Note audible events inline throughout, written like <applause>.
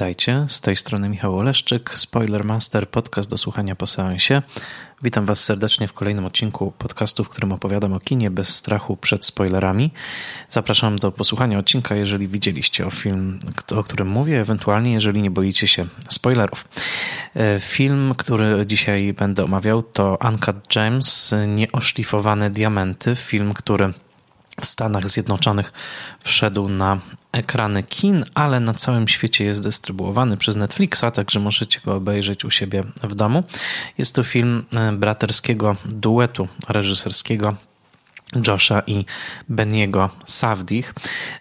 Witajcie, z tej strony Michał Oleszczyk, Spoilermaster, podcast do słuchania po seansie. Witam Was serdecznie w kolejnym odcinku podcastu, w którym opowiadam o kinie bez strachu przed spoilerami. Zapraszam do posłuchania odcinka, jeżeli widzieliście o film, o którym mówię, ewentualnie jeżeli nie boicie się spoilerów. E, film, który dzisiaj będę omawiał to Uncut Gems, Nieoszlifowane Diamenty, film, który w Stanach Zjednoczonych wszedł na ekrany kin, ale na całym świecie jest dystrybuowany przez Netflixa, także możecie go obejrzeć u siebie w domu. Jest to film e, braterskiego duetu reżyserskiego Josha i Beniego Savdich.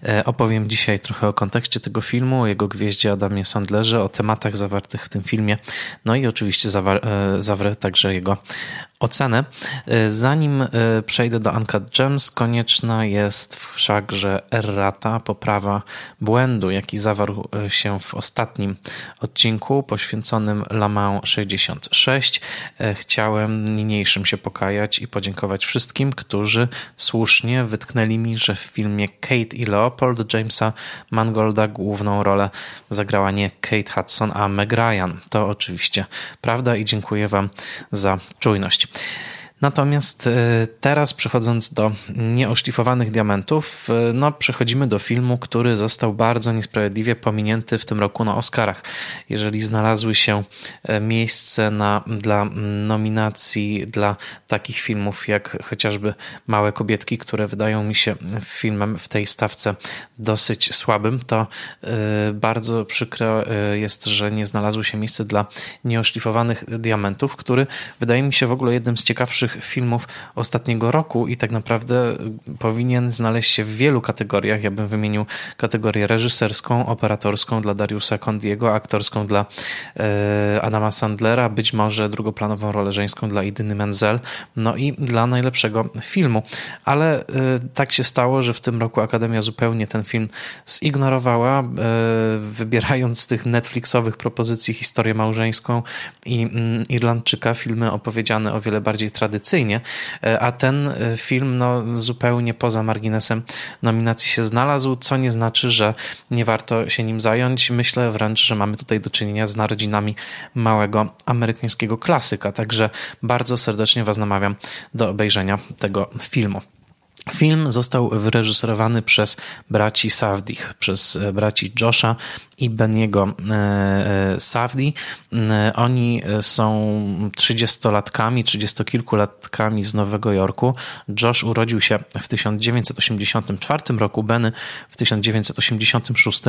E, opowiem dzisiaj trochę o kontekście tego filmu, o jego gwieździe Adamie Sandlerze, o tematach zawartych w tym filmie, no i oczywiście e, zawrę także jego ocenę. E, zanim przejdę do Uncut Gems, konieczna jest wszakże errata, poprawa błędu, jaki zawarł się w ostatnim odcinku poświęconym Mans 66. Chciałem niniejszym się pokajać i podziękować wszystkim, którzy słusznie wytknęli mi, że w filmie Kate i Leopold Jamesa Mangolda główną rolę zagrała nie Kate Hudson, a Meg Ryan. To oczywiście prawda i dziękuję Wam za czujność. Natomiast e, teraz przechodząc do nieoszlifowanych diamentów, e, no przechodzimy do filmu, który został bardzo niesprawiedliwie pominięty w tym roku na Oscarach. Jeżeli znalazły się e, miejsce na, dla nominacji dla takich filmów jak chociażby Małe Kobietki, które wydają mi się filmem w tej stawce dosyć słabym, to bardzo przykre jest, że nie znalazły się miejsce dla nieoszlifowanych diamentów, który wydaje mi się w ogóle jednym z ciekawszych filmów ostatniego roku i tak naprawdę powinien znaleźć się w wielu kategoriach. Ja bym wymienił kategorię reżyserską, operatorską dla Dariusa Kondiego, aktorską dla e, Adama Sandlera, być może drugoplanową rolę żeńską dla Idyny Menzel, no i dla najlepszego filmu. Ale e, tak się stało, że w tym roku Akademia zupełnie ten film zignorowała, e, wybierając z tych Netflixowych propozycji historię małżeńską i mm, Irlandczyka, filmy opowiedziane o wiele bardziej tradycyjnie tradycyjnie, e, a ten e, film no, zupełnie poza marginesem nominacji się znalazł, co nie znaczy, że nie warto się nim zająć. Myślę wręcz, że mamy tutaj do czynienia z narodzinami małego amerykańskiego klasyka, także bardzo serdecznie Was namawiam do obejrzenia tego filmu. Film został wyreżyserowany przez braci Savdich, przez e, braci Josha i Beniego e, e, Savdi. Oni są trzydziestolatkami, trzydziestokilkulatkami z Nowego Jorku. Josh urodził się w 1984 roku, Benny w 1986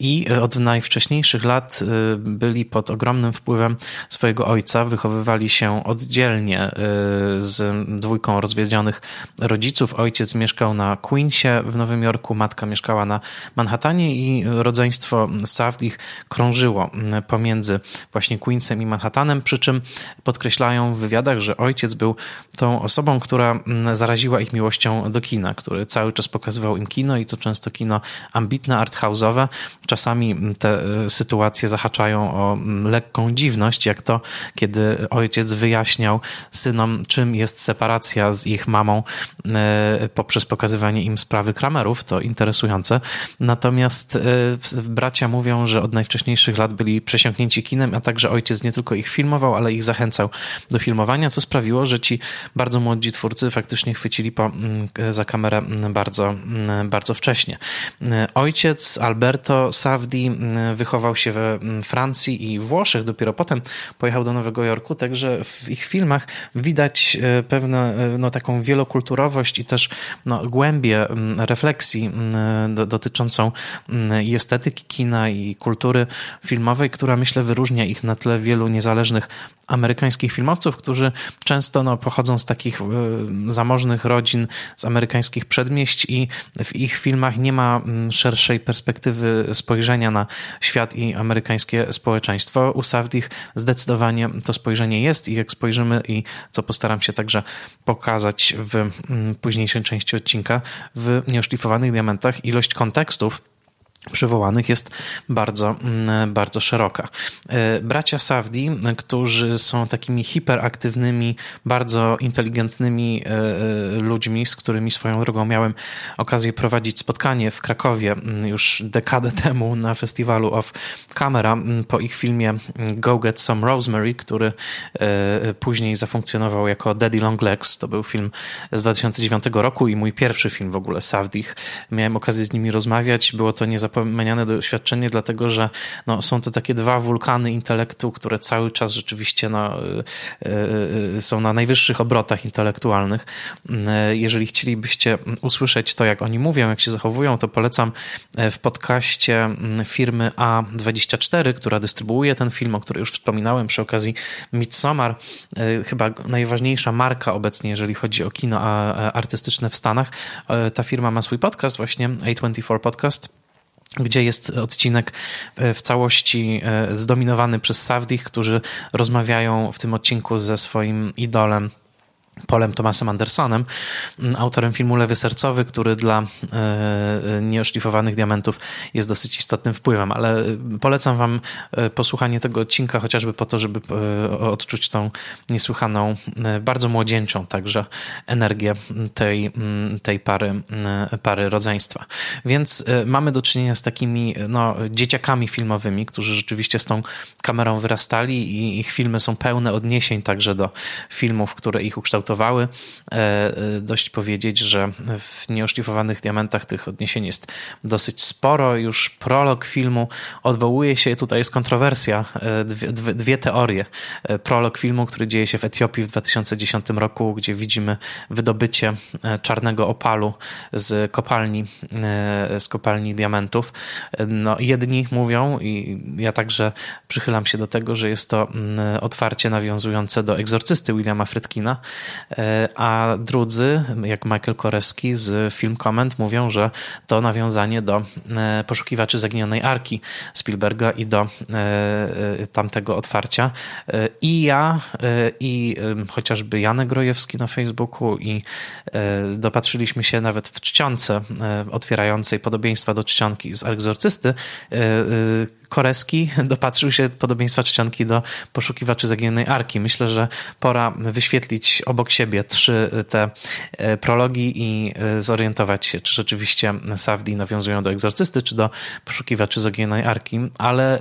i od najwcześniejszych lat byli pod ogromnym wpływem swojego ojca, wychowywali się oddzielnie z dwójką rozwiedzionych rodziców ojciec mieszkał na Queensie w Nowym Jorku, matka mieszkała na Manhattanie i rodzeństwo Savdich krążyło pomiędzy właśnie Queensem i Manhattanem, przy czym podkreślają w wywiadach, że ojciec był tą osobą, która zaraziła ich miłością do kina, który cały czas pokazywał im kino i to często kino ambitne, arthouse'owe. Czasami te e, sytuacje zahaczają o lekką dziwność, jak to, kiedy ojciec wyjaśniał synom, czym jest separacja z ich mamą e, poprzez pokazywanie im sprawy Kramerów, to interesujące. Natomiast e, mówią, że od najwcześniejszych lat byli przesiąknięci kinem, a także ojciec nie tylko ich filmował, ale ich zachęcał do filmowania, co sprawiło, że ci bardzo młodzi twórcy faktycznie chwycili po, mm, za kamerę mm, bardzo, mm, bardzo wcześnie. E, ojciec Alberto Savdi wychował się we Francji i Włoszech, dopiero potem pojechał do Nowego Jorku, także w ich filmach widać e, pewną no, taką wielokulturowość i też no, głębię refleksji do, dotyczącą estetyki kina i kultury filmowej, która myślę wyróżnia ich na tle wielu niezależnych amerykańskich filmowców, którzy często no, pochodzą z takich y, zamożnych rodzin, z amerykańskich przedmieść i w ich filmach nie ma szerszej perspektywy spojrzenia na świat i amerykańskie społeczeństwo. U Savdich zdecydowanie to spojrzenie jest i jak spojrzymy i co postaram się także pokazać w późniejszej części odcinka, w nieoszlifowanych diamentach ilość kontekstów, przywołanych jest bardzo, mm, bardzo szeroka. E, bracia Safdi, którzy są takimi hiperaktywnymi, bardzo inteligentnymi e, e, ludźmi, z którymi swoją drogą miałem okazję prowadzić spotkanie w Krakowie mm, już dekadę <laughs> temu na festiwalu of Camera mm, po ich filmie Go Get Some Rosemary, który później zafunkcjonował jako Daddy Long Legs. To był film z 2009 roku i mój pierwszy film w ogóle Safdich. Miałem okazję z nimi rozmawiać. Było to niezapomniane zapomniane doświadczenie, dlatego że no, są to takie dwa wulkany intelektu, które cały czas rzeczywiście no, y, y, y, są na najwyższych obrotach intelektualnych. Jeżeli chcielibyście usłyszeć to, jak oni mówią, jak się zachowują, to polecam w podcaście mm, firmy A24, która dystrybuuje ten film, o której już wspominałem przy okazji Midsommar, chyba najważniejsza marka obecnie, jeżeli chodzi o kino artystyczne w Stanach. Ta firma ma swój podcast, właśnie A24 Podcast gdzie jest odcinek e, w całości e, zdominowany przez Savdich, którzy rozmawiają w tym odcinku ze swoim idolem Polem Thomasem Andersonem, mm, autorem filmu Lewy Sercowy, który dla e, nieoszlifowanych diamentów jest dosyć istotnym wpływem, ale polecam wam e, posłuchanie tego odcinka chociażby po to, żeby e, odczuć tą niesłychaną, e, bardzo młodzieńczą także energię tej, mm, tej pary, pary rodzeństwa. Więc e, mamy do czynienia z takimi no, dzieciakami filmowymi, którzy rzeczywiście z tą kamerą wyrastali i ich filmy są pełne odniesień także do filmów, które ich ukształtowały kształtowały. E, e, dość powiedzieć, że w nieoszlifowanych diamentach tych odniesień jest dosyć sporo. Już prolog filmu odwołuje się, tutaj jest kontrowersja, e, dwie, dwie, dwie teorie. Prolog filmu, który dzieje się w Etiopii w 2010 roku, gdzie widzimy wydobycie czarnego opalu z kopalni, z kopalni diamentów. No, jedni mówią, i ja także przychylam się do tego, że jest to mm, otwarcie nawiązujące do egzorcysty Williama Fredkina, a drudzy, jak Michael Koreski z Film Comment, mówią, że to nawiązanie do e, poszukiwaczy zaginionej arki Spielberga i do e, tamtego otwarcia. I ja, i chociażby Janek Grojewski na Facebooku, i dopatrzyliśmy się nawet w czcionce otwierającej podobieństwa do czcionki z Egzorcysty, Koreski <laughs> dopatrzył się podobieństwa czcionki do poszukiwaczy zaginionej arki. Myślę, że pora wyświetlić obok siebie trzy te e, prologi i e, zorientować się, czy rzeczywiście Safdi nawiązują do egzorcysty, czy do poszukiwaczy zaginionej arki, ale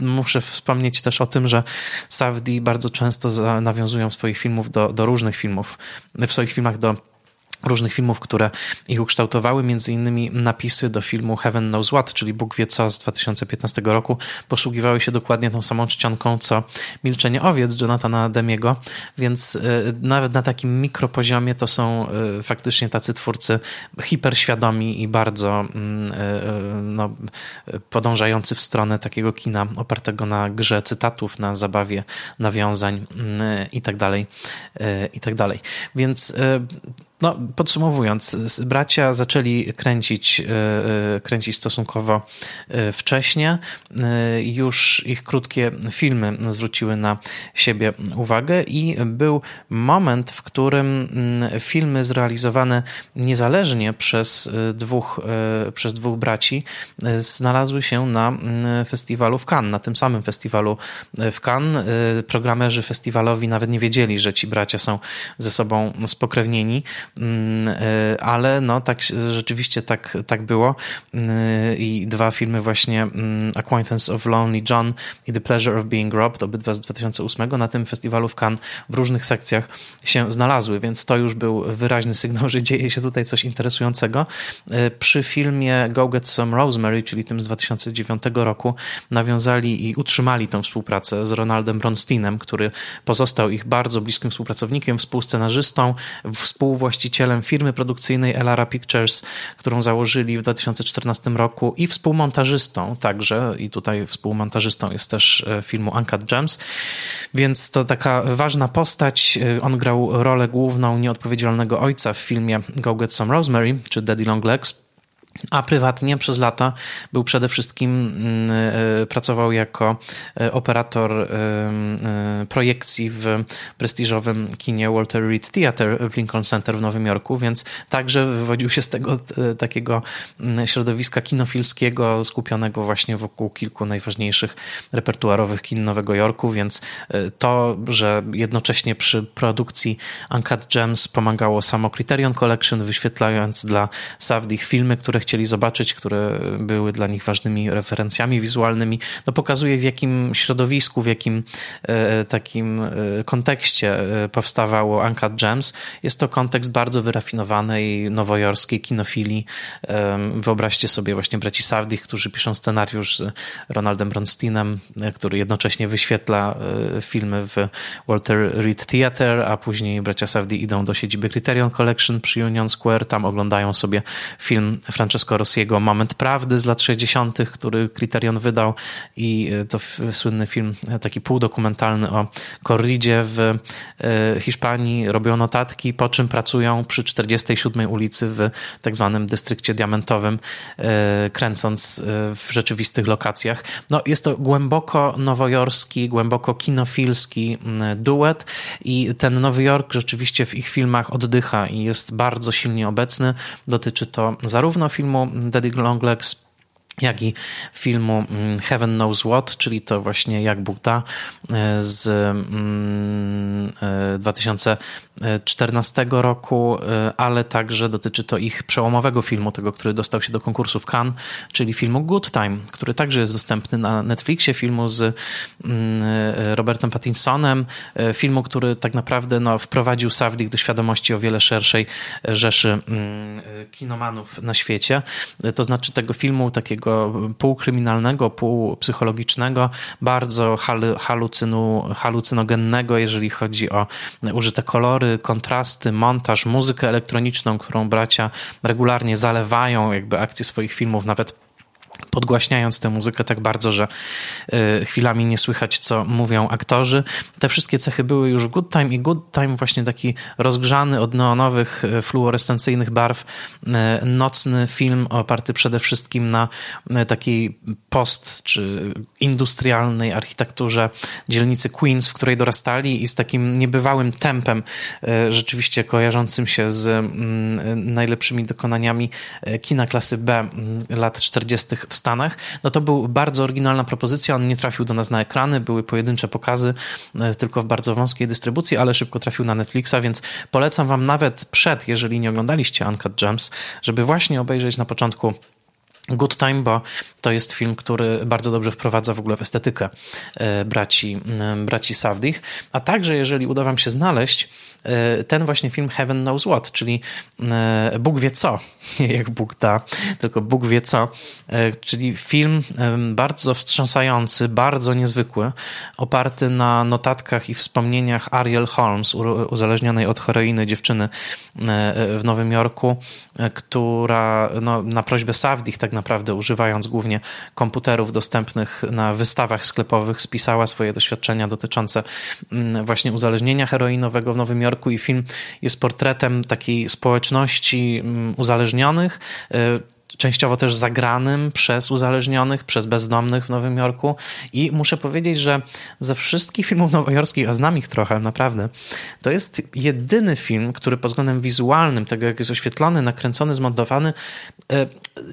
muszę wspomnieć też o tym, że Safdi bardzo często nawiązują w swoich filmów do, do różnych filmów, w swoich filmach do różnych filmów, które ich ukształtowały, między innymi napisy do filmu Heaven Knows What, czyli Bóg wie co z 2015 roku, posługiwały się dokładnie tą samą czcionką, co Milczenie owiec Jonathana Demiego, więc y, nawet na takim mikropoziomie to są y, faktycznie tacy twórcy hiperświadomi i bardzo mm, y, no, podążający w stronę takiego kina opartego na grze cytatów, na zabawie nawiązań mm, i tak tak. Więc no, podsumowując, bracia zaczęli kręcić, e, e, kręcić stosunkowo e, wcześnie. Już ich krótkie filmy zwróciły na siebie uwagę i był moment, w którym mm, filmy zrealizowane niezależnie przez dwóch, przez dwóch braci znalazły się na mm, festiwalu w Cannes, na tym samym festiwalu w Cannes. Programerzy festiwalowi nawet nie wiedzieli, że ci bracia są ze sobą spokrewnieni. Mm, e, ale no tak rzeczywiście tak, tak było mm, i dwa filmy właśnie mm, Acquaintance of Lonely John i The Pleasure of Being Robbed, obydwa z 2008 na tym festiwalu w Cannes w różnych sekcjach się znalazły, więc to już był wyraźny sygnał, że dzieje się tutaj coś interesującego. E, przy filmie Go Get Some Rosemary, czyli tym z 2009 roku, nawiązali i utrzymali tę współpracę z Ronaldem Bronsteinem, który pozostał ich bardzo bliskim współpracownikiem, współscenarzystą, współwłaścicielem firmy produkcyjnej Elara Pictures, którą założyli w 2014 roku i współmontażystą także, i tutaj współmontażystą jest też e, filmu Uncut Gems, więc to taka ważna postać. E, on grał rolę główną nieodpowiedzialnego ojca w filmie Go Get Some Rosemary, czy Daddy Long Legs, a prywatnie przez lata był przede wszystkim, mm, e, pracował jako e, operator e, projekcji w prestiżowym kinie Walter Reed Theatre w Lincoln Center w Nowym Jorku, więc także wywodził się z tego takiego mm, środowiska kinofilskiego skupionego właśnie wokół kilku najważniejszych repertuarowych kin Nowego Jorku, więc to, że jednocześnie przy produkcji Uncut Gems pomagało samo Criterion Collection, wyświetlając dla Savdich filmy, które chcieli zobaczyć, które były dla nich ważnymi referencjami wizualnymi, no pokazuje w jakim środowisku, w jakim e, takim e, kontekście e, powstawało Uncut Gems. Jest to kontekst bardzo wyrafinowanej nowojorskiej kinofilii. Wyobraźcie sobie właśnie braci Safdich, którzy piszą scenariusz z Ronaldem Bronsteinem, który jednocześnie wyświetla filmy w Walter Reed Theatre, a później bracia Safdie idą do siedziby Criterion Collection przy Union Square, tam oglądają sobie film Francesco Rossiego Moment Prawdy z lat 60., który Criterion wydał i e, to słynny film, e, taki półdokumentalny o korridzie w e, Hiszpanii. Robią notatki, po czym pracują przy 47 ulicy w tak zwanym dystrykcie diamentowym, kręcąc w rzeczywistych lokacjach. No, jest to głęboko nowojorski, głęboko kinofilski duet i ten Nowy Jork rzeczywiście w ich filmach oddycha i jest bardzo silnie obecny. Dotyczy to zarówno filmu Daddy Longlegs, jak i filmu mm, Heaven Knows What, czyli to właśnie Jak Bóg da e, z 2000 mm, 2014 roku, y, ale także dotyczy to ich przełomowego filmu, tego, który dostał się do konkursu w Cannes, czyli filmu Good Time, który także jest dostępny na Netflixie, filmu z mm, y, Robertem Pattinsonem, y, filmu, który tak naprawdę no, wprowadził Savdik do świadomości o wiele szerszej rzeszy mm, kinomanów na świecie. To znaczy tego filmu takiego półkryminalnego, półpsychologicznego, bardzo halucynu, halucynogennego, jeżeli chodzi o użyte kolory, kolory, kontrasty, montaż, muzykę elektroniczną, którą bracia regularnie zalewają jakby akcje swoich filmów, nawet podgłaśniając tę muzykę tak bardzo, że y, chwilami nie słychać, co mówią aktorzy. Te wszystkie cechy były już Good Time i Good Time właśnie taki rozgrzany od neonowych, y, fluorescencyjnych barw, y, nocny film oparty przede wszystkim na takiej post czy industrialnej architekturze dzielnicy Queens, w której dorastali i z takim niebywałym tempem rzeczywiście kojarzącym się z mm, najlepszymi dokonaniami kina klasy B lat 40 w Stanach, no to był bardzo oryginalna propozycja. On nie trafił do nas na ekrany, były pojedyncze pokazy, e, tylko w bardzo wąskiej dystrybucji, ale szybko trafił na Netflixa, więc polecam wam nawet przed, jeżeli nie oglądaliście Uncut Gems, żeby właśnie obejrzeć na początku Good Time, bo to jest film, który bardzo dobrze wprowadza w ogóle w estetykę e, braci, e, braci Savdich. A także, jeżeli uda Wam się znaleźć, e, ten właśnie film Heaven Knows What, czyli Bóg wie co, <laughs> nie jak Bóg da, tylko Bóg wie co, czyli film bardzo wstrząsający, bardzo niezwykły, oparty na notatkach i wspomnieniach Ariel Holmes, uzależnionej od heroiny dziewczyny w Nowym Jorku, która no, na prośbę Savdich tak naprawdę używając głównie komputerów dostępnych na wystawach sklepowych, spisała swoje doświadczenia dotyczące mm, właśnie uzależnienia heroinowego w Nowym Jorku i film jest portretem takiej społeczności mm, uzależnionych, y, częściowo też zagranym przez uzależnionych, przez bezdomnych w Nowym Jorku. I muszę powiedzieć, że ze wszystkich filmów nowojorskich, a znam ich trochę, naprawdę, to jest jedyny film, który pod względem wizualnym, tego jak jest oświetlony, nakręcony, zmontowany, e,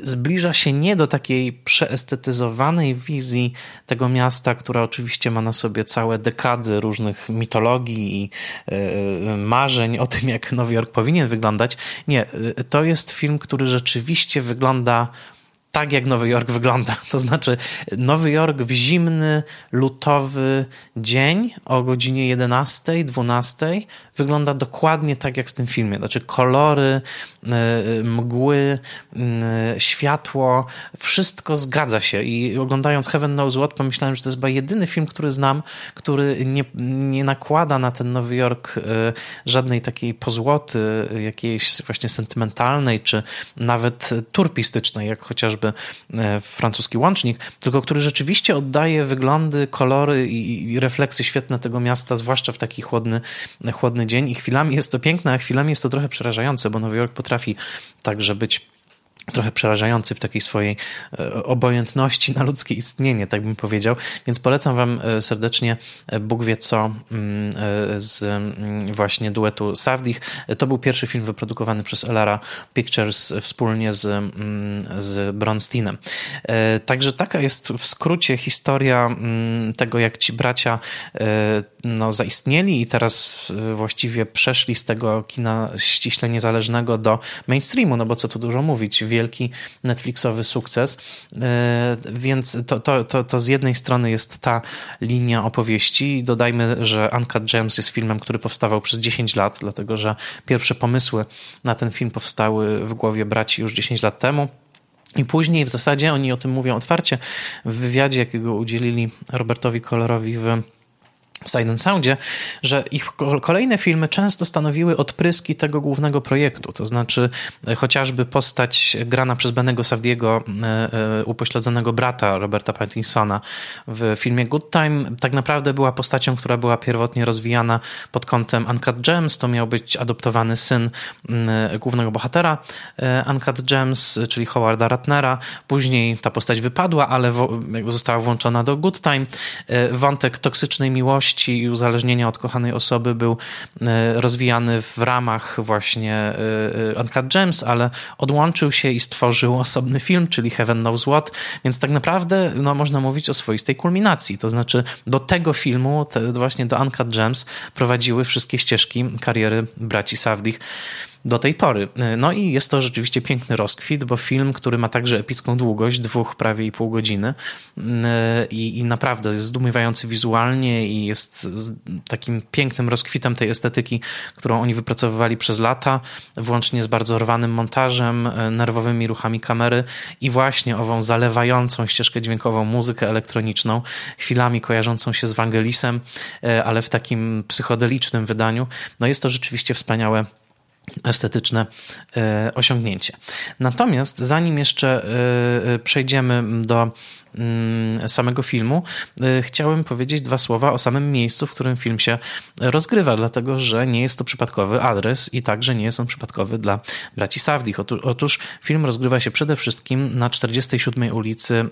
zbliża się nie do takiej przeestetyzowanej wizji tego miasta, która oczywiście ma na sobie całe dekady różnych mitologii i e, marzeń o tym, jak Nowy Jork powinien wyglądać. Nie, e, to jest film, który rzeczywiście wygląda wygląda tak, jak Nowy Jork wygląda. To znaczy, Nowy Jork w zimny, lutowy dzień o godzinie 11, 12 wygląda dokładnie tak, jak w tym filmie. Znaczy, kolory, e, mgły, światło, wszystko zgadza się. I oglądając Heaven Knows What, pomyślałem, że to jest chyba jedyny film, który znam, który nie, nie nakłada na ten Nowy Jork e, żadnej takiej pozłoty, jakiejś właśnie sentymentalnej, czy nawet turpistycznej, jak chociażby chociażby e, francuski łącznik, tylko który rzeczywiście oddaje wyglądy, kolory i, refleksy świetne tego miasta, zwłaszcza w taki chłodny, chłodny dzień. I chwilami jest to piękne, a chwilami jest to trochę przerażające, bo Nowy Jork potrafi także być trochę przerażający w takiej swojej e, obojętności na ludzkie istnienie, tak bym powiedział. Więc polecam Wam e, serdecznie e, Bóg wie co mm, z mm, właśnie duetu Savdich. To był pierwszy film wyprodukowany przez Elara Pictures wspólnie z, mm, z Bronsteinem. Także taka jest w skrócie historia tego, jak ci bracia no, zaistnieli i teraz właściwie przeszli z tego kina ściśle niezależnego do mainstreamu, no bo co tu dużo mówić, wielki Netflixowy sukces. E, więc to, to, to, to z jednej strony jest ta linia opowieści. Dodajmy, że Uncut Gems jest filmem, który powstawał przez 10 lat, dlatego że pierwsze pomysły na ten film powstały w głowie braci już 10 lat temu. I później w zasadzie oni o tym mówią otwarcie w wywiadzie, jakiego udzielili Robertowi Kolorowi w Silent Soundzie, że ich kolejne filmy często stanowiły odpryski tego głównego projektu, to znaczy e, chociażby postać grana przez Benego Savdiego, e, e, upośledzonego brata Roberta Pattinsona w filmie Good Time, tak naprawdę była postacią, która była pierwotnie rozwijana pod kątem Uncut Gems, to miał być adoptowany syn głównego bohatera Uncut Gems, czyli Howarda Ratnera, później ta postać wypadła, ale została włączona do Good Time. Wątek toksycznej miłości miłości i uzależnienia od kochanej osoby był e, rozwijany w ramach właśnie e, e, Uncut Gems, ale odłączył się i stworzył osobny film, czyli Heaven Knows What, więc tak naprawdę no, można mówić o swoistej kulminacji, to znaczy do tego filmu, te, właśnie do Uncut Gems prowadziły wszystkie ścieżki kariery braci Savdich do tej pory. No i jest to rzeczywiście piękny rozkwit, bo film, który ma także epicką długość, dwóch prawie i pół godziny i, i naprawdę jest zdumiewający wizualnie i jest takim pięknym rozkwitem tej estetyki, którą oni wypracowywali przez lata, włącznie z bardzo rwanym montażem, nerwowymi ruchami kamery i właśnie ową zalewającą ścieżkę dźwiękową muzykę elektroniczną, chwilami kojarzącą się z Wangelisem, e, ale w takim psychodelicznym wydaniu. No jest to rzeczywiście wspaniałe estetyczne e, osiągnięcie. Natomiast zanim jeszcze e, przejdziemy do samego filmu, y, chciałem powiedzieć dwa słowa o samym miejscu, w którym film się rozgrywa, dlatego że nie jest to przypadkowy adres i także nie jest on przypadkowy dla braci Savdich. Otóż film rozgrywa się przede wszystkim na 47 ulicy mm,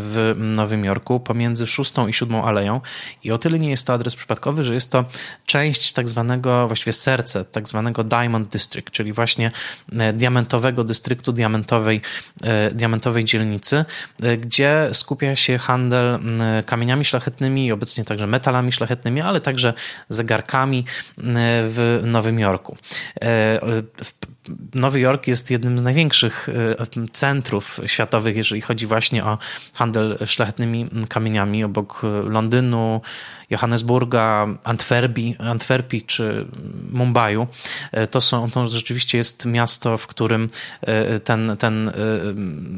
w Nowym Jorku, pomiędzy 6 i 7 aleją i o tyle nie jest to adres przypadkowy, że jest to część tak zwanego, właściwie serce tak zwanego Diamond District, czyli właśnie e, diamentowego dystryktu, diamentowej, e, diamentowej dzielnicy, e, gdzie skupia się handel mm, kamieniami szlachetnymi obecnie także metalami szlachetnymi, ale także zegarkami mm, w Nowym Jorku. E, Nowy Jork jest jednym z największych e, centrów światowych, jeżeli chodzi właśnie o handel szlachetnymi kamieniami, obok Londynu, Johannesburga, Antwerpii, Antwerpii czy Mumbaiu. E, to, są, to rzeczywiście jest miasto, w którym e, ten, ten e,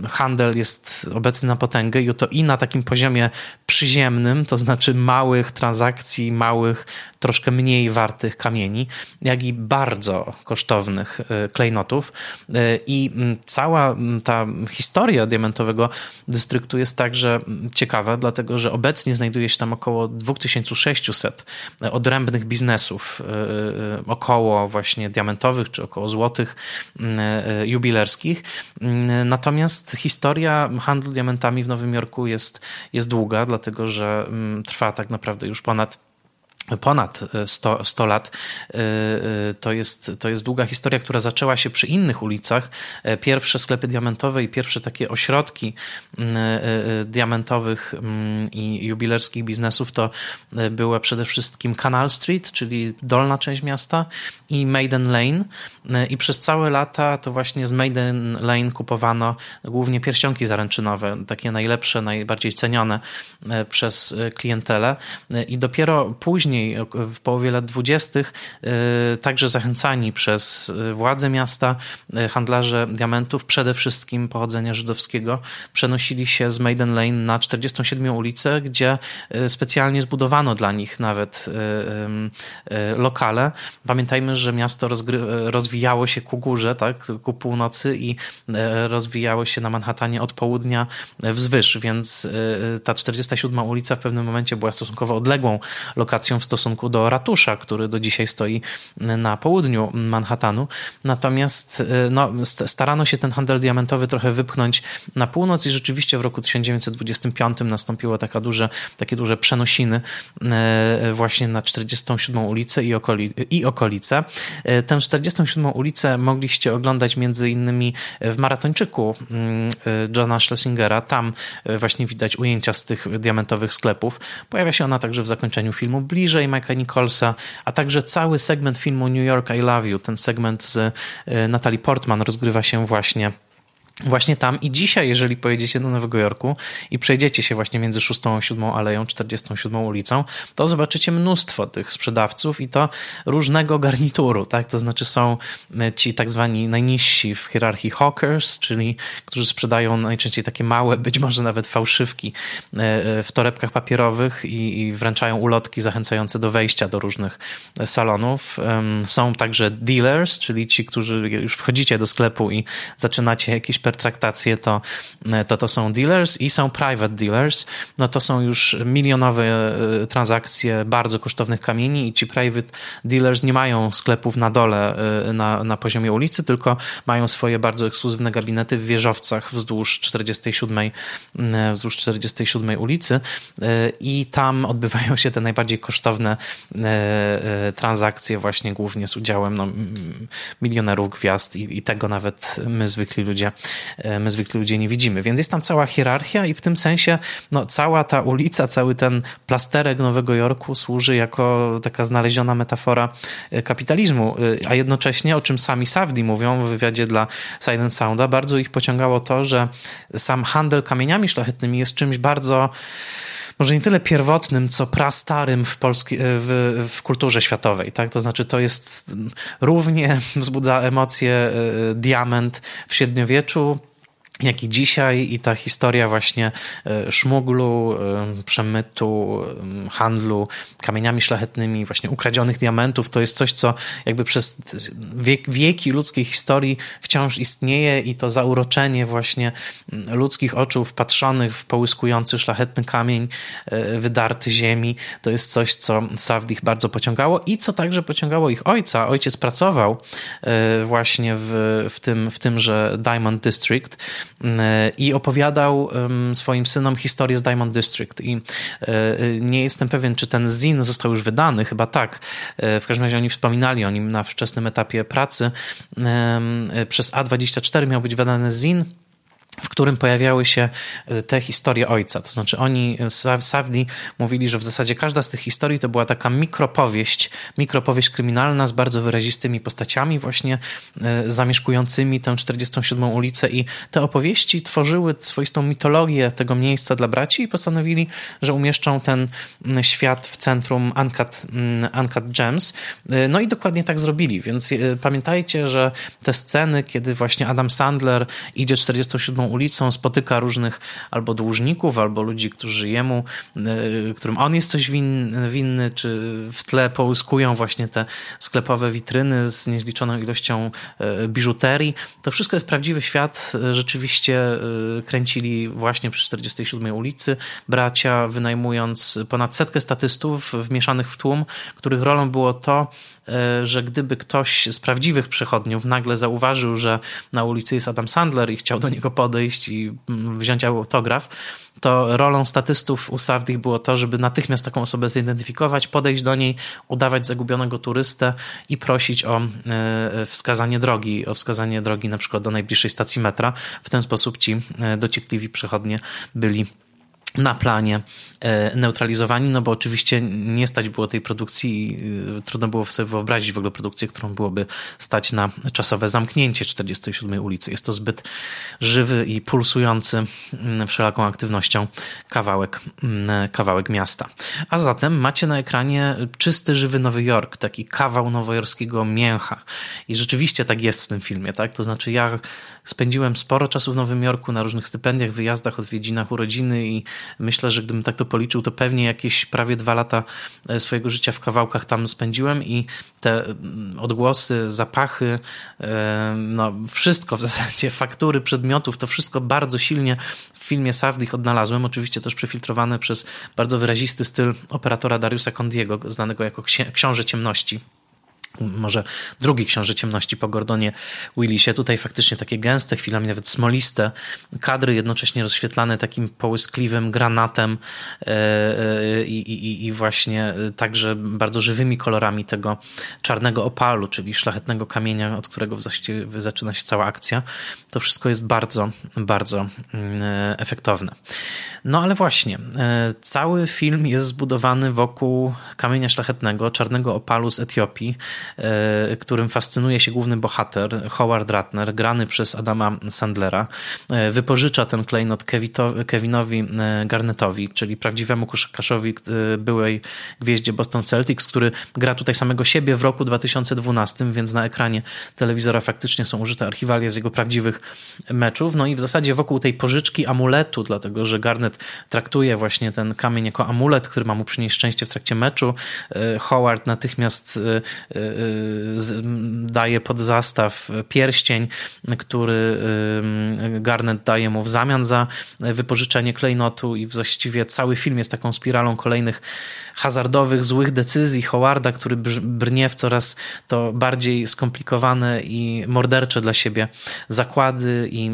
handel jest obecny na potęgę i to i na takim poziomie przyziemnym, to znaczy małych transakcji, małych, troszkę mniej wartych kamieni, jak i bardzo kosztownych klejnotów. I cała ta historia diamentowego dystryktu jest także ciekawa, dlatego że obecnie znajduje się tam około 2000 1600 odrębnych biznesów e, e, około właśnie diamentowych czy około złotych e, jubilerskich. Natomiast historia handlu diamentami w Nowym Jorku jest, jest długa, dlatego że trwa tak naprawdę już ponad ponad 100, 100 lat. Y, y, to jest, to jest długa historia, która zaczęła się przy innych ulicach. E, pierwsze sklepy diamentowe i pierwsze takie ośrodki mm, e, e, diamentowych mm, i jubilerskich biznesów to była przede wszystkim Canal Street, czyli dolna część miasta i Maiden Lane. I przez całe lata to właśnie z Maiden Lane kupowano głównie pierścionki zaręczynowe, takie najlepsze, najbardziej cenione przez klientelę. I dopiero później później, w połowie lat dwudziestych, e, także zachęcani przez e, władze miasta, e, handlarze diamentów, przede wszystkim pochodzenia żydowskiego, przenosili się z Maiden Lane na 47 ulicę, gdzie specjalnie zbudowano dla nich nawet lokale. Pamiętajmy, że miasto rozwijało się ku górze, tak, ku północy i rozwijało się na Manhattanie od południa wzwyż, więc ta 47 ulica w pewnym momencie była stosunkowo odległą lokacją stosunku do ratusza, który do dzisiaj stoi na południu Manhattanu. Natomiast no, starano się ten handel diamentowy trochę wypchnąć na północ i rzeczywiście w roku 1925 nastąpiło taka duże, takie duże przenosiny właśnie na 47 ulicę i, okoli, i okolice. Tę 47 ulicę mogliście oglądać między innymi w Maratończyku mm, Johna Schlesingera. Tam właśnie widać ujęcia z tych diamentowych sklepów. Pojawia się ona także w zakończeniu filmu bliżej Mike'a Nicholsa, a także cały segment filmu New York I Love You, ten segment z e, Natalie Portman rozgrywa się właśnie Właśnie tam i dzisiaj, jeżeli pojedziecie do Nowego Jorku i przejdziecie się właśnie między 6 a 7 aleją, 47 ulicą, to zobaczycie mnóstwo tych sprzedawców i to różnego garnituru, tak? To znaczy są e, ci tak zwani najniżsi w hierarchii hawkers, czyli którzy sprzedają najczęściej takie małe, być może nawet fałszywki e, e, w torebkach papierowych i, i wręczają ulotki zachęcające do wejścia do różnych salonów. Są także dealers, czyli ci, którzy już wchodzicie do sklepu i zaczynacie jakieś pertraktacje to, to to są dealers i są private dealers. No to są już milionowe e, transakcje bardzo kosztownych kamieni i ci private dealers nie mają sklepów na dole e, na, na poziomie ulicy, tylko mają swoje bardzo ekskluzywne gabinety w wieżowcach wzdłuż 47, e, wzdłuż 47 ulicy i tam odbywają się te najbardziej kosztowne transakcje właśnie głównie z udziałem no, milionerów gwiazd i, i tego nawet my zwykli ludzie my zwykli ludzie nie widzimy. Więc jest tam cała hierarchia i w tym sensie no, cała ta ulica, cały ten plasterek Nowego Jorku służy jako taka znaleziona metafora e, kapitalizmu, e, a jednocześnie, o czym sami Safdi mówią w wywiadzie dla Silent Sounda, bardzo ich pociągało to, że sam handel kamieniami szlachetnymi jest czymś bardzo może nie tyle pierwotnym, co prastarym w, polski, w, w kulturze światowej. Tak? To znaczy, to jest równie <laughs> wzbudza emocje diament w średniowieczu, jak i dzisiaj i ta historia właśnie e, szmuglu, e, przemytu, e, handlu kamieniami szlachetnymi, właśnie ukradzionych diamentów, to jest coś, co jakby przez wiek, wieki ludzkiej historii wciąż istnieje i to zauroczenie właśnie ludzkich oczu wpatrzonych w połyskujący szlachetny kamień wydarty ziemi, to jest coś, co Savdich bardzo pociągało i co także pociągało ich ojca. Ojciec pracował właśnie w, w, tym, w tymże Diamond District, i opowiadał swoim synom historię z Diamond District. I e, nie jestem pewien, czy ten zin został już wydany, chyba tak. E, w każdym razie oni wspominali o nim na wczesnym etapie pracy. Przez A24 miał być wydany zin w którym pojawiały się e, te historie ojca. To znaczy oni, e, Savdi, mówili, że w zasadzie każda z tych historii to była taka mikropowieść, mikropowieść kryminalna z bardzo wyrazistymi postaciami właśnie e, zamieszkującymi tę 47 ulicę i te opowieści tworzyły swoistą mitologię tego miejsca dla braci i postanowili, że umieszczą ten świat w centrum Uncut, Uncut Gems. No i dokładnie tak zrobili, więc pamiętajcie, że te sceny, kiedy właśnie Adam Sandler idzie 47 ulicą, spotyka różnych albo dłużników, albo ludzi, którzy jemu, e, którym on jest coś winny, winny czy w tle połyskują właśnie te sklepowe witryny z niezliczoną ilością e, biżuterii. To wszystko jest prawdziwy świat. E, rzeczywiście kręcili właśnie przy 47 ulicy. Bracia wynajmując ponad setkę statystów wmieszanych w tłum, których rolą było to, że gdyby ktoś z prawdziwych przechodniów nagle zauważył, że na ulicy jest Adam Sandler i chciał do niego podejść, i mm, wziąć autograf, to rolą statystów u Savdich było to, żeby natychmiast taką osobę zidentyfikować, podejść do niej, udawać zagubionego turystę i prosić o e, wskazanie drogi, o wskazanie drogi na przykład do najbliższej stacji metra. W ten sposób ci e, dociekliwi przechodnie byli na planie e, neutralizowani, no bo oczywiście nie stać było tej produkcji, e, trudno było sobie wyobrazić w ogóle produkcję, którą byłoby stać na czasowe zamknięcie 47 ulicy. Jest to zbyt żywy i pulsujący mm, wszelaką aktywnością kawałek, mm, kawałek miasta. A zatem macie na ekranie czysty, żywy Nowy Jork, taki kawał nowojorskiego mięcha. I rzeczywiście tak jest w tym filmie, tak? To znaczy ja spędziłem sporo czasu w Nowym Jorku na różnych stypendiach, wyjazdach, odwiedzinach, urodziny i myślę, że gdybym tak to policzył, to pewnie jakieś prawie dwa lata swojego życia w kawałkach tam spędziłem i te mm, odgłosy, zapachy, no wszystko w <laughs> zasadzie, faktury przedmiotów, to wszystko bardzo silnie w filmie Savdich odnalazłem, oczywiście też przefiltrowane przez bardzo wyrazisty styl operatora Dariusa Condiego, znanego jako Książę Ciemności może drugi Książę Ciemności po Gordonie Willisie. Tutaj faktycznie takie gęste, chwilami nawet smoliste kadry, jednocześnie rozświetlane takim połyskliwym granatem e, e, i, i, i właśnie także bardzo żywymi kolorami tego czarnego opalu, czyli szlachetnego kamienia, od którego właściwie zaczyna się cała akcja. To wszystko jest bardzo, bardzo mm, e, efektowne. No ale właśnie, cały film jest zbudowany wokół kamienia szlachetnego, czarnego opalu z Etiopii, którym fascynuje się główny bohater, Howard Ratner, grany przez Adama Sandlera. E, wypożycza ten klejnot Kevinowi e, Garnetowi, czyli prawdziwemu koszykaszowi byłej gwieździe Boston Celtics, który gra tutaj samego siebie w roku 2012, więc na ekranie telewizora faktycznie są użyte archiwalia z jego prawdziwych meczów. No i w zasadzie wokół tej pożyczki amuletu, dlatego że Garnet traktuje właśnie ten kamień jako amulet, który ma mu przynieść szczęście w trakcie meczu. Howard natychmiast daje pod zastaw pierścień, który Garnet daje mu w zamian za wypożyczenie klejnotu i właściwie cały film jest taką spiralą kolejnych hazardowych, złych decyzji Howarda, który brnie w coraz to bardziej skomplikowane i mordercze dla siebie zakłady i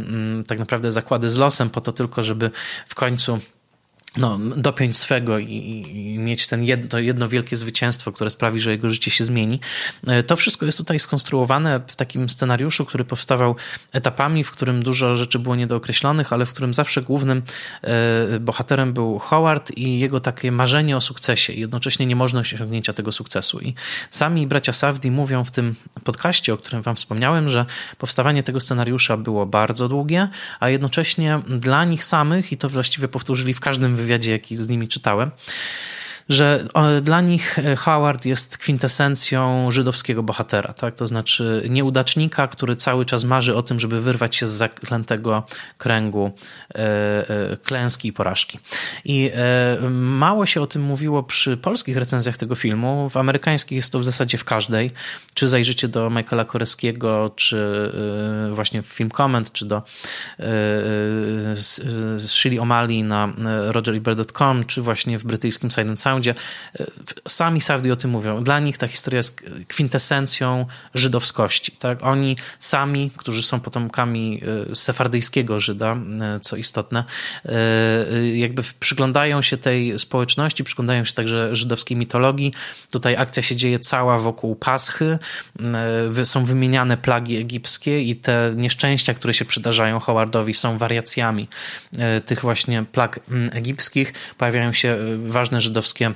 tak naprawdę zakłady z losem po to tylko, żeby w końcu no, dopiąć swego i, i, mieć ten jedno, jedno wielkie zwycięstwo, które sprawi, że jego życie się zmieni. E, to wszystko jest tutaj skonstruowane w takim scenariuszu, który powstawał etapami, w którym dużo rzeczy było niedookreślonych, ale w którym zawsze głównym e, bohaterem był Howard i jego takie marzenie o sukcesie i jednocześnie niemożność osiągnięcia tego sukcesu. I sami bracia Safdi mówią w tym podcaście, o którym wam wspomniałem, że powstawanie tego scenariusza było bardzo długie, a jednocześnie dla nich samych, i to właściwie powtórzyli w każdym wywiadzie, jaki z nimi czytałem, że dla nich e, Howard jest kwintesencją żydowskiego bohatera, tak? to znaczy nieudacznika, który cały czas marzy o tym, żeby wyrwać się z zaklętego kręgu e, e, klęski i porażki. I mało się o tym mówiło przy polskich recenzjach tego filmu, w amerykańskich jest to w zasadzie w każdej, czy zajrzycie do Michaela Koreskiego, czy właśnie w Film Comment, czy do Shirley O'Malley na rogeribert.com, czy właśnie w brytyjskim Silent Sound gdzie e, sami Safdi o tym mówią. Dla nich ta historia jest kwintesencją żydowskości. Tak? Oni sami, którzy są potomkami e, sefardyjskiego Żyda, e, co istotne, jakby przyglądają się tej społeczności, przyglądają się także żydowskiej mitologii. Tutaj akcja się dzieje cała wokół Paschy. Są wymieniane plagi egipskie i te nieszczęścia, które się przydarzają Howardowi są wariacjami tych właśnie plag egipskich. Pojawiają się ważne żydowskie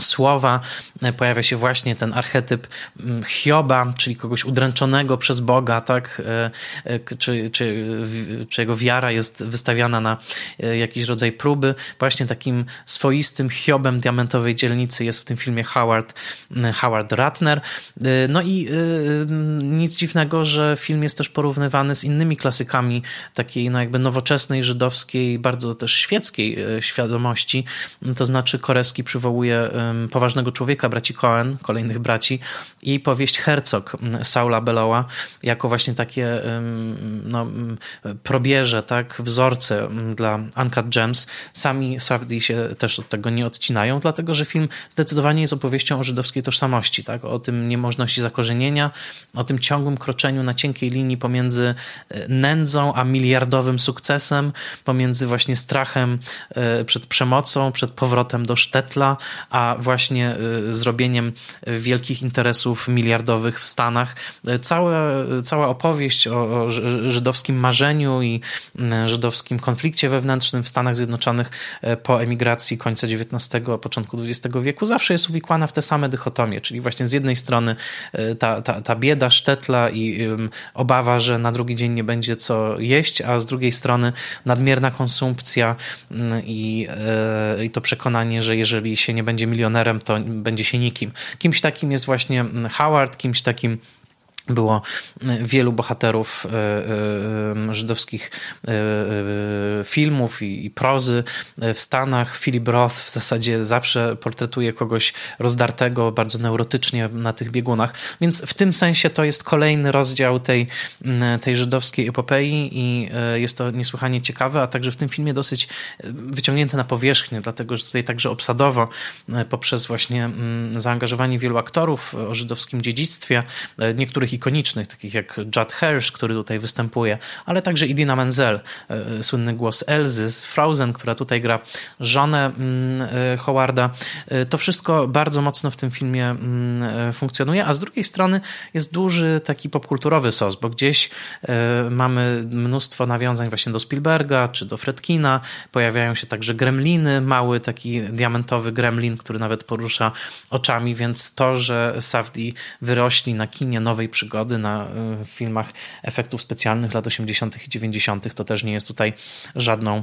słowa e, pojawia się właśnie ten archetyp mm, Hioba, czyli kogoś udręczonego przez Boga, tak? E, e, czy, czy, czy jego wiara jest wystawiana na jakiś rodzaj próby. Właśnie takim swoistym Hiobem diamentowej dzielnicy jest w tym filmie Howard, Howard Ratner. No i nic dziwnego, że film jest też porównywany z innymi klasykami takiej no jakby nowoczesnej, żydowskiej, bardzo też świeckiej świadomości. To znaczy Koreski przywołuje poważnego człowieka, braci Cohen, kolejnych braci i powieść Herzog Saula Beloa jako właśnie takie no, probierze, tak, wzorce dla Uncut Gems. Sami Safdie się też od tego nie odcinają, dlatego że film zdecydowanie jest opowieścią o żydowskiej tożsamości, tak, o tym niemożności zakorzenienia, o tym ciągłym kroczeniu na cienkiej linii pomiędzy e, nędzą a miliardowym sukcesem, pomiędzy właśnie strachem e, przed przemocą, przed powrotem do sztetla, a właśnie y, zrobieniem wielkich interesów miliardowych w Stanach. Cała, cała opowieść o, o żydowskim marzeniu i y, żydowskim konflikcie wewnętrznym w Stanach Zjednoczonych y, po emigracji końca XIX, początku XX wieku zawsze jest uwikłana w te same dychotomie, czyli właśnie z jednej strony ta, ta, ta bieda sztetla i obawa, że na drugi dzień nie będzie co jeść, a z drugiej strony nadmierna konsumpcja i, i to przekonanie, że jeżeli się nie będzie milionerem, milionerem, to będzie się nikim. Kimś takim jest właśnie Howard, kimś takim było wielu bohaterów żydowskich filmów i prozy w Stanach. Philip Roth w zasadzie zawsze portretuje kogoś rozdartego, bardzo neurotycznie na tych biegunach, więc w tym sensie to jest kolejny rozdział tej, tej żydowskiej epopei i jest to niesłychanie ciekawe, a także w tym filmie dosyć wyciągnięte na powierzchnię, dlatego że tutaj także obsadowo poprzez właśnie zaangażowanie wielu aktorów o żydowskim dziedzictwie, niektórych ikonicznych, takich jak Judd Hirsch, który tutaj występuje, ale także Idina Menzel, e, słynny głos Elzy z Frozen, która tutaj gra żonę mm, e, Howarda. E, to wszystko bardzo mocno w tym filmie mm, funkcjonuje, a z drugiej strony jest duży taki popkulturowy sos, bo gdzieś mamy mnóstwo nawiązań właśnie do Spielberga czy do Fredkina, pojawiają się także gremliny, mały taki diamentowy gremlin, który nawet porusza oczami, więc to, że Safdie wyrośli na kinie nowej przygody, na y, filmach efektów specjalnych lat 80. i 90., to też nie jest tutaj żadną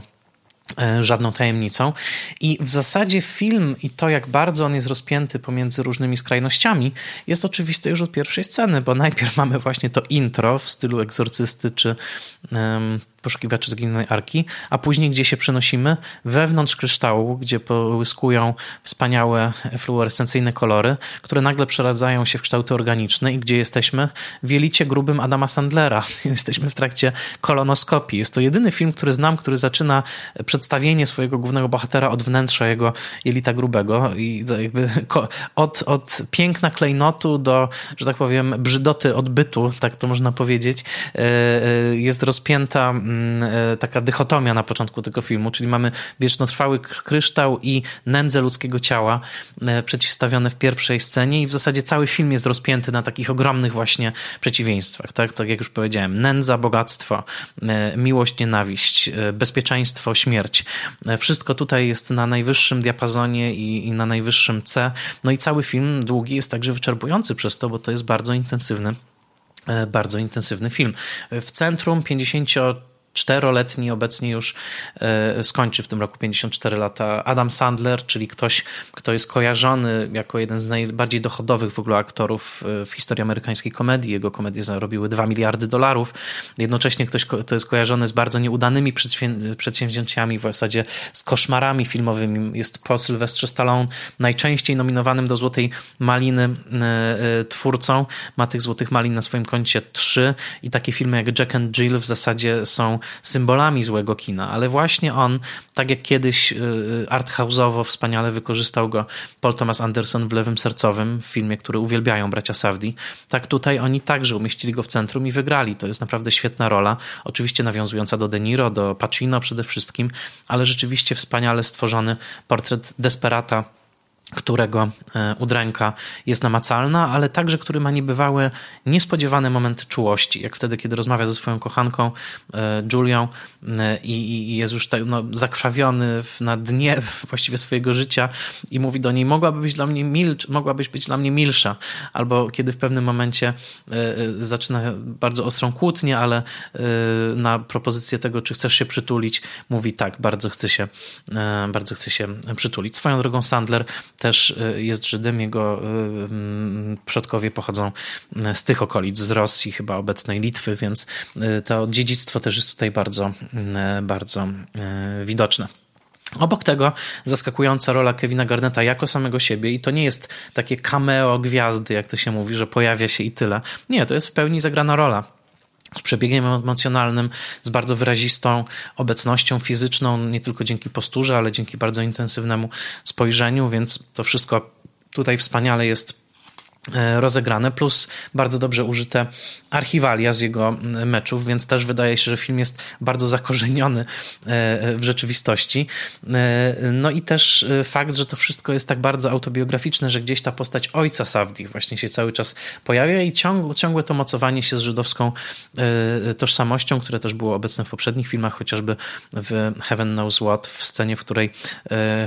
e, żadną tajemnicą. I w zasadzie film i to, jak bardzo on jest rozpięty pomiędzy różnymi skrajnościami, jest oczywiste już od pierwszej sceny, bo najpierw <laughs> mamy właśnie to intro w stylu egzorcysty czy um, poszukiwaczy zginionej arki, a później gdzie się przenosimy? Wewnątrz kryształu, gdzie połyskują wspaniałe fluorescencyjne kolory, które nagle przeradzają się w kształty organiczne i gdzie jesteśmy? W jelicie grubym Adama Sandlera. <laughs> Jesteśmy w trakcie kolonoskopii. Jest to jedyny film, który znam, który zaczyna przedstawienie swojego głównego bohatera od wnętrza jego jelita grubego i jakby od, od piękna klejnotu do, że tak powiem, brzydoty odbytu, tak to można powiedzieć, e, e, jest rozpięta Mm, taka dychotomia na początku tego filmu, czyli mamy wiecznotrwały kryształ i nędzę ludzkiego ciała e, przeciwstawione w pierwszej scenie i w zasadzie cały film jest rozpięty na takich ogromnych właśnie przeciwieństwach, tak, tak jak już powiedziałem, nędza, bogactwo, e, miłość, nienawiść, bezpieczeństwo, śmierć. Wszystko tutaj jest na najwyższym diapazonie i, i na najwyższym C. No i cały film długi jest także wyczerpujący przez to, bo to jest bardzo intensywny bardzo intensywny film. W centrum 50 czteroletni, obecnie już e, skończy w tym roku 54 lata, Adam Sandler, czyli ktoś, kto jest kojarzony jako jeden z najbardziej dochodowych w ogóle aktorów e, w historii amerykańskiej komedii. Jego komedie zarobiły 2 miliardy dolarów. Jednocześnie ktoś, kto jest kojarzony z bardzo nieudanymi przedsięwzięciami, w zasadzie z koszmarami filmowymi. Jest po Sylwestrze Stallone, najczęściej nominowanym do Złotej Maliny e, twórcą. Ma tych Złotych Malin na swoim koncie trzy i takie filmy jak Jack and Jill w zasadzie są symbolami złego kina, ale właśnie on, tak jak kiedyś y, y, arthouse'owo wspaniale wykorzystał go Paul Thomas Anderson w Lewym Sercowym, w filmie, który uwielbiają bracia Safdi, tak tutaj oni także umieścili go w centrum i wygrali. To jest naprawdę świetna rola, oczywiście nawiązująca do De Niro, do Pacino przede wszystkim, ale rzeczywiście wspaniale stworzony portret desperata którego e, udręka jest namacalna, ale także który ma niebywałe, niespodziewane momenty czułości, jak wtedy, kiedy rozmawia ze swoją kochanką e, Julią e, i, jest już tak, no, zakrwawiony na dnie <laughs> właściwie swojego życia i mówi do niej, mogłaby być dla mnie milcz, mogłabyś być dla mnie milsza, albo kiedy w pewnym momencie zaczyna bardzo ostrą kłótnię, ale na propozycję tego, czy chcesz się przytulić, mówi tak, bardzo chcę się, bardzo chcę się przytulić. Swoją drogą Sandler też y, jest Żydem. Jego y, mm, przodkowie pochodzą y, z tych okolic, z Rosji, chyba obecnej Litwy, więc to dziedzictwo też jest tutaj bardzo, bardzo widoczne. Obok tego zaskakująca rola Kevina Garneta jako samego siebie i to nie jest takie cameo gwiazdy, jak to się mówi, że pojawia się i tyle. Nie, to jest w pełni zagrana rola z przebiegiem emocjonalnym, z bardzo wyrazistą obecnością fizyczną, nie tylko dzięki posturze, ale dzięki bardzo intensywnemu spojrzeniu, więc to wszystko tutaj wspaniale jest rozegrane, plus bardzo dobrze użyte archiwalia z jego meczów, więc też wydaje się, że film jest bardzo zakorzeniony e, w rzeczywistości. E, no i też fakt, że to wszystko jest tak bardzo autobiograficzne, że gdzieś ta postać ojca Savdi właśnie się cały czas pojawia i ciągłe, to mocowanie się z żydowską tożsamością, które też było obecne w poprzednich filmach, chociażby w Heaven Knows What, w scenie, w której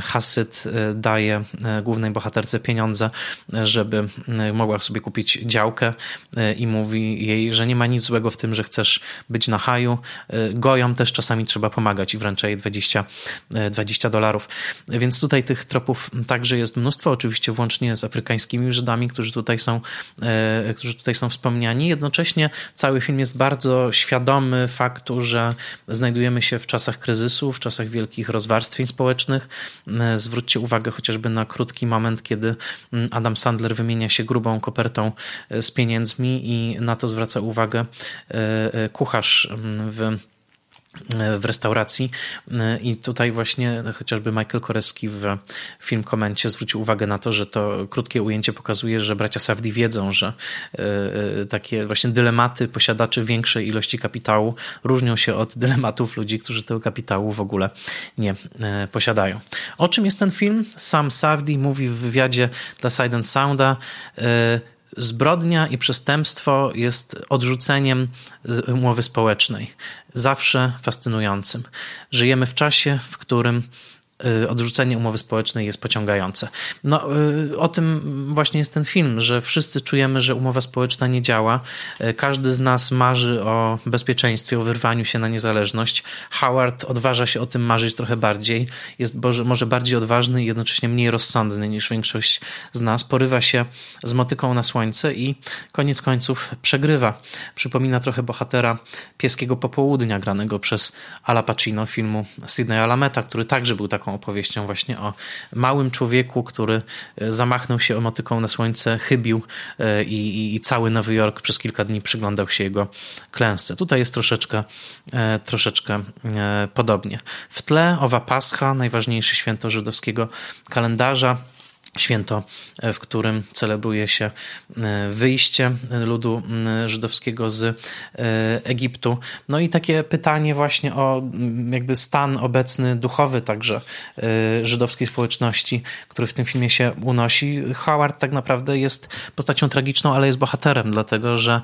Hasyd daje głównej bohaterce pieniądze, żeby mogła sobie kupić działkę i mówi jej, że nie ma nic złego w tym, że chcesz być na haju. Gojom też czasami trzeba pomagać i wręcza jej 20, 20 dolarów. Więc tutaj tych tropów także jest mnóstwo, oczywiście włącznie z afrykańskimi Żydami, którzy tutaj są, którzy tutaj są wspomniani. Jednocześnie cały film jest bardzo świadomy faktu, że znajdujemy się w czasach kryzysu, w czasach wielkich rozwarstwień społecznych. Zwróćcie uwagę chociażby na krótki moment, kiedy Adam Sandler wymienia się grubą kopertą z pieniędzmi i na to zwraca uwagę e, e, kucharz w w restauracji i tutaj właśnie chociażby Michael Koreski w film komencie zwrócił uwagę na to, że to krótkie ujęcie pokazuje, że bracia Safdi wiedzą, że e, e, takie właśnie dylematy posiadaczy większej ilości kapitału różnią się od dylematów ludzi, którzy tego kapitału w ogóle nie e, posiadają. O czym jest ten film? Sam Safdi mówi w wywiadzie dla Side Sounda Zbrodnia i przestępstwo jest odrzuceniem umowy społecznej, zawsze fascynującym. Żyjemy w czasie, w którym odrzucenie umowy społecznej jest pociągające. No, y, o tym właśnie jest ten film, że wszyscy czujemy, że umowa społeczna nie działa. Y, każdy z nas marzy o bezpieczeństwie, o wyrwaniu się na niezależność. Howard odważa się o tym marzyć trochę bardziej. Jest może bardziej odważny i jednocześnie mniej rozsądny niż większość z nas. Porywa się z motyką na słońce i koniec końców przegrywa. Przypomina trochę bohatera Pieskiego Popołudnia, granego przez Ala Pacino, filmu Sydney Alameta, który także był taką opowieścią właśnie o małym człowieku, który e, zamachnął się motyką na słońce, chybił e, i, i cały Nowy Jork przez kilka dni przyglądał się jego klęsce. Tutaj jest troszeczkę, e, troszeczkę podobnie. W tle owa Pascha, najważniejsze święto żydowskiego kalendarza, święto, w którym celebruje się e, wyjście ludu żydowskiego z e, Egiptu. No i takie pytanie właśnie o jakby stan obecny duchowy także e, żydowskiej społeczności, który w tym filmie się unosi. Howard tak naprawdę jest postacią tragiczną, ale jest bohaterem, dlatego że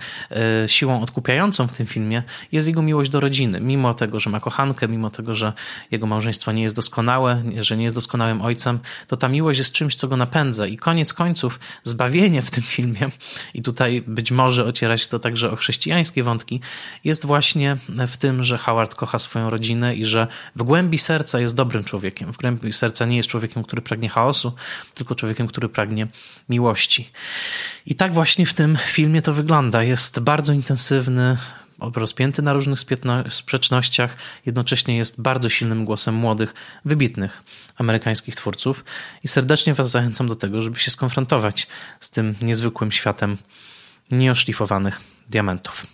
siłą odkupiającą w tym filmie jest jego miłość do rodziny. Mimo tego, że ma kochankę, mimo tego, że jego małżeństwo nie jest doskonałe, że nie jest doskonałym ojcem, to ta miłość jest czymś, co go napędza i koniec końców zbawienie w tym filmie, i tutaj być może ociera się to także o chrześcijańskie wątki, jest właśnie w tym, że Howard kocha swoją rodzinę i że w głębi serca jest dobrym człowiekiem. W głębi serca nie jest człowiekiem, który pragnie chaosu, tylko człowiekiem, który pragnie miłości. I tak właśnie w tym filmie to wygląda. Jest bardzo intensywny, rozpięty na różnych sprzecznościach, jednocześnie jest bardzo silnym głosem młodych, wybitnych amerykańskich twórców i serdecznie Was zachęcam do tego, żeby się skonfrontować z tym niezwykłym światem nieoszlifowanych diamentów.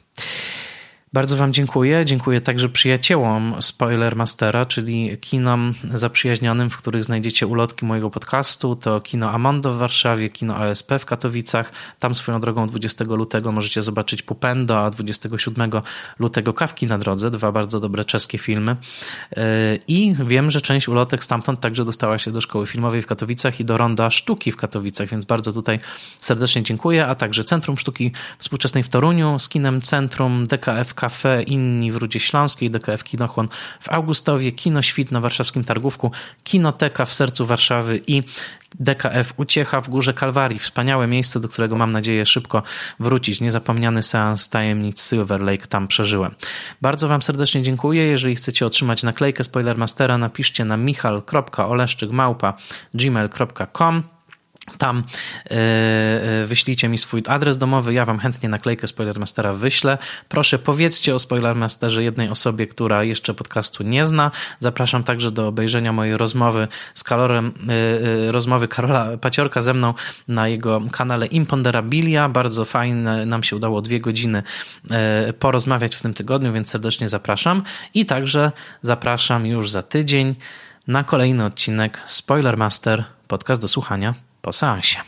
Bardzo Wam dziękuję. Dziękuję także przyjaciołom Spoilermastera, czyli kinom zaprzyjaźnionym, w których znajdziecie ulotki mojego podcastu. To kino Amondo w Warszawie, kino ASP w Katowicach. Tam swoją drogą 20 lutego możecie zobaczyć Pupendo, a 27 lutego Kawki na drodze. Dwa bardzo dobre czeskie filmy. Yy, I wiem, że część ulotek stamtąd także dostała się do Szkoły Filmowej w Katowicach i do Ronda Sztuki w Katowicach, więc bardzo tutaj serdecznie dziękuję, a także Centrum Sztuki Współczesnej w Toruniu z kinem Centrum DKFK Cafe, inni w Rudzie Śląskiej, DKF Kinochłon w Augustowie, Kino Świt na warszawskim Targówku, Kinoteka w sercu Warszawy i DKF Uciecha w Górze Kalwarii. Wspaniałe miejsce, do którego mam nadzieję szybko wrócić. Niezapomniany seans tajemnic Silver Lake tam przeżyłem. Bardzo Wam serdecznie dziękuję. Jeżeli chcecie otrzymać naklejkę Spoilermastera, napiszcie na michal.oleszczykmałpa.gmail.com tam yy, wyślijcie mi swój adres domowy, ja wam chętnie naklejkę Spoilermastera wyślę. Proszę powiedzcie o Spoilermasterze jednej osobie, która jeszcze podcastu nie zna. Zapraszam także do obejrzenia mojej rozmowy z Kalorem, yy, rozmowy Karola Paciorka ze mną na jego kanale Imponderabilia. Bardzo fajne, nam się udało dwie godziny porozmawiać w tym tygodniu, więc serdecznie zapraszam. I także zapraszam już za tydzień na kolejny odcinek Spoilermaster, podcast do słuchania po seansie.